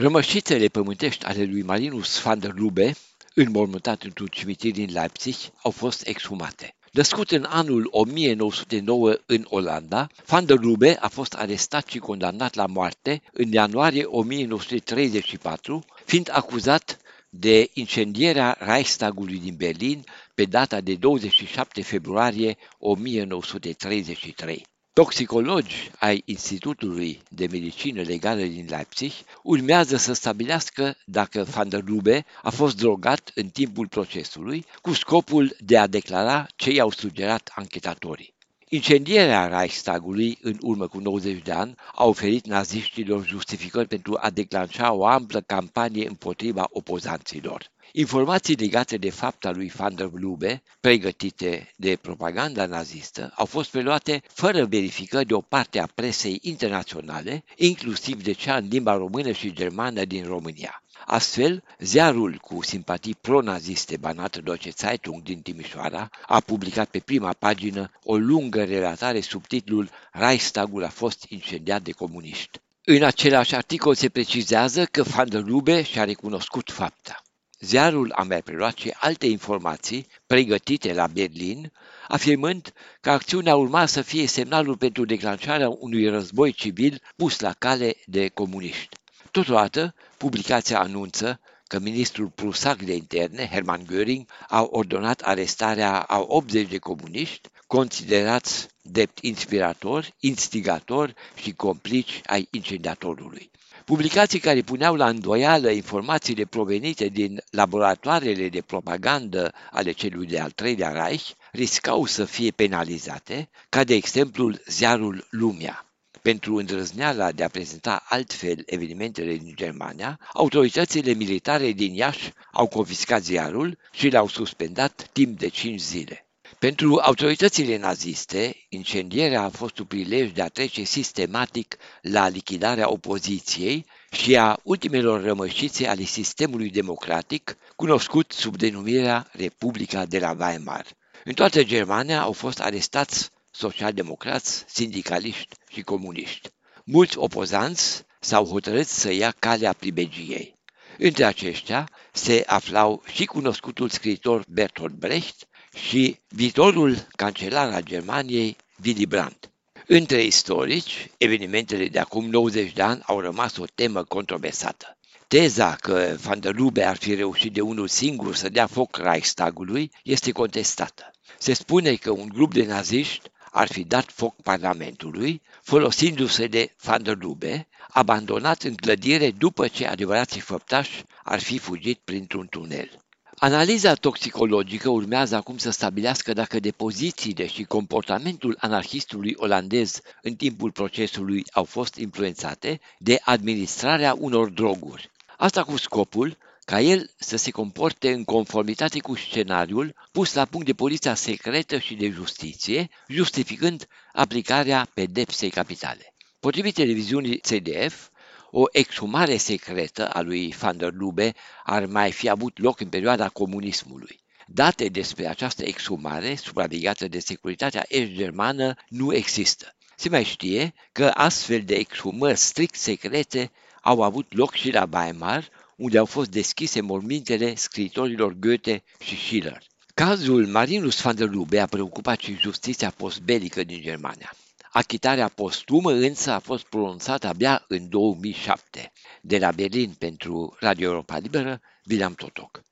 Rămășițele pământești ale lui Marinus van der Lubbe, înmormântat într-un cimitir din Leipzig, au fost exhumate. Născut în anul 1909 în Olanda, Van der Lubbe a fost arestat și condamnat la moarte în ianuarie 1934, fiind acuzat de incendierea Reichstagului din Berlin pe data de 27 februarie 1933. Toxicologi ai Institutului de Medicină Legală din Leipzig urmează să stabilească dacă Van der Lubbe a fost drogat în timpul procesului cu scopul de a declara ce i-au sugerat anchetatorii. Incendierea Reichstagului în urmă cu 90 de ani a oferit naziștilor justificări pentru a declanșa o amplă campanie împotriva opozanților. Informații legate de fapta lui Van der Lubbe, pregătite de propaganda nazistă, au fost preluate fără verificări de o parte a presei internaționale, inclusiv de cea în limba română și germană din România. Astfel, ziarul cu simpatii pro-naziste Banat Deutsche Zeitung din Timișoara a publicat pe prima pagină o lungă relatare sub titlul Reichstagul a fost incendiat de comuniști. În același articol se precizează că Van der Lubbe și-a recunoscut fapta. Ziarul a mai preluat și alte informații pregătite la Berlin, afirmând că acțiunea urma să fie semnalul pentru declanșarea unui război civil pus la cale de comuniști. Totodată, publicația anunță că ministrul prusac de interne, Hermann Göring, a ordonat arestarea a 80 de comuniști considerați drept inspiratori, instigatori și complici ai incendiatorului. Publicații care puneau la îndoială informațiile provenite din laboratoarele de propagandă ale celui de-al treilea Reich riscau să fie penalizate, ca de exemplu ziarul Lumea. Pentru îndrăzneala de a prezenta altfel evenimentele din Germania, autoritățile militare din Iași au confiscat ziarul și l-au suspendat timp de 5 zile. Pentru autoritățile naziste, incendierea a fost un prilej de a trece sistematic la lichidarea opoziției și a ultimelor rămășițe ale sistemului democratic, cunoscut sub denumirea Republica de la Weimar. În toată Germania au fost arestați socialdemocrați, sindicaliști și comuniști. Mulți opozanți s-au hotărât să ia calea pribegiei. Între aceștia se aflau și cunoscutul scriitor Bertolt Brecht și viitorul cancelar al Germaniei, Willy Brandt. Între istorici, evenimentele de acum 90 de ani au rămas o temă controversată. Teza că Van der Lubbe ar fi reușit de unul singur să dea foc Reichstagului este contestată. Se spune că un grup de naziști ar fi dat foc Parlamentului, folosindu-se de Van der Lubbe, abandonat în clădire după ce adevărații făptași ar fi fugit printr-un tunel. Analiza toxicologică urmează acum să stabilească dacă depozițiile și comportamentul anarhistului olandez în timpul procesului au fost influențate de administrarea unor droguri. Asta cu scopul ca el să se comporte în conformitate cu scenariul pus la punct de poliția secretă și de justiție, justificând aplicarea pedepsei capitale. Potrivit televiziunii CDF, o exhumare secretă a lui van der Lubbe ar mai fi avut loc în perioada comunismului. Date despre această exhumare, supravegheată de securitatea est-germană, nu există. Se mai știe că astfel de exhumări strict secrete au avut loc și la Weimar, unde au fost deschise mormintele scriitorilor Goethe și Schiller. Cazul Marinus van der Lubbe a preocupat și justiția postbelică din Germania. Achitarea postumă însă a fost pronunțată abia în 2007. De la Berlin pentru Radio Europa Liberă, William Totoc.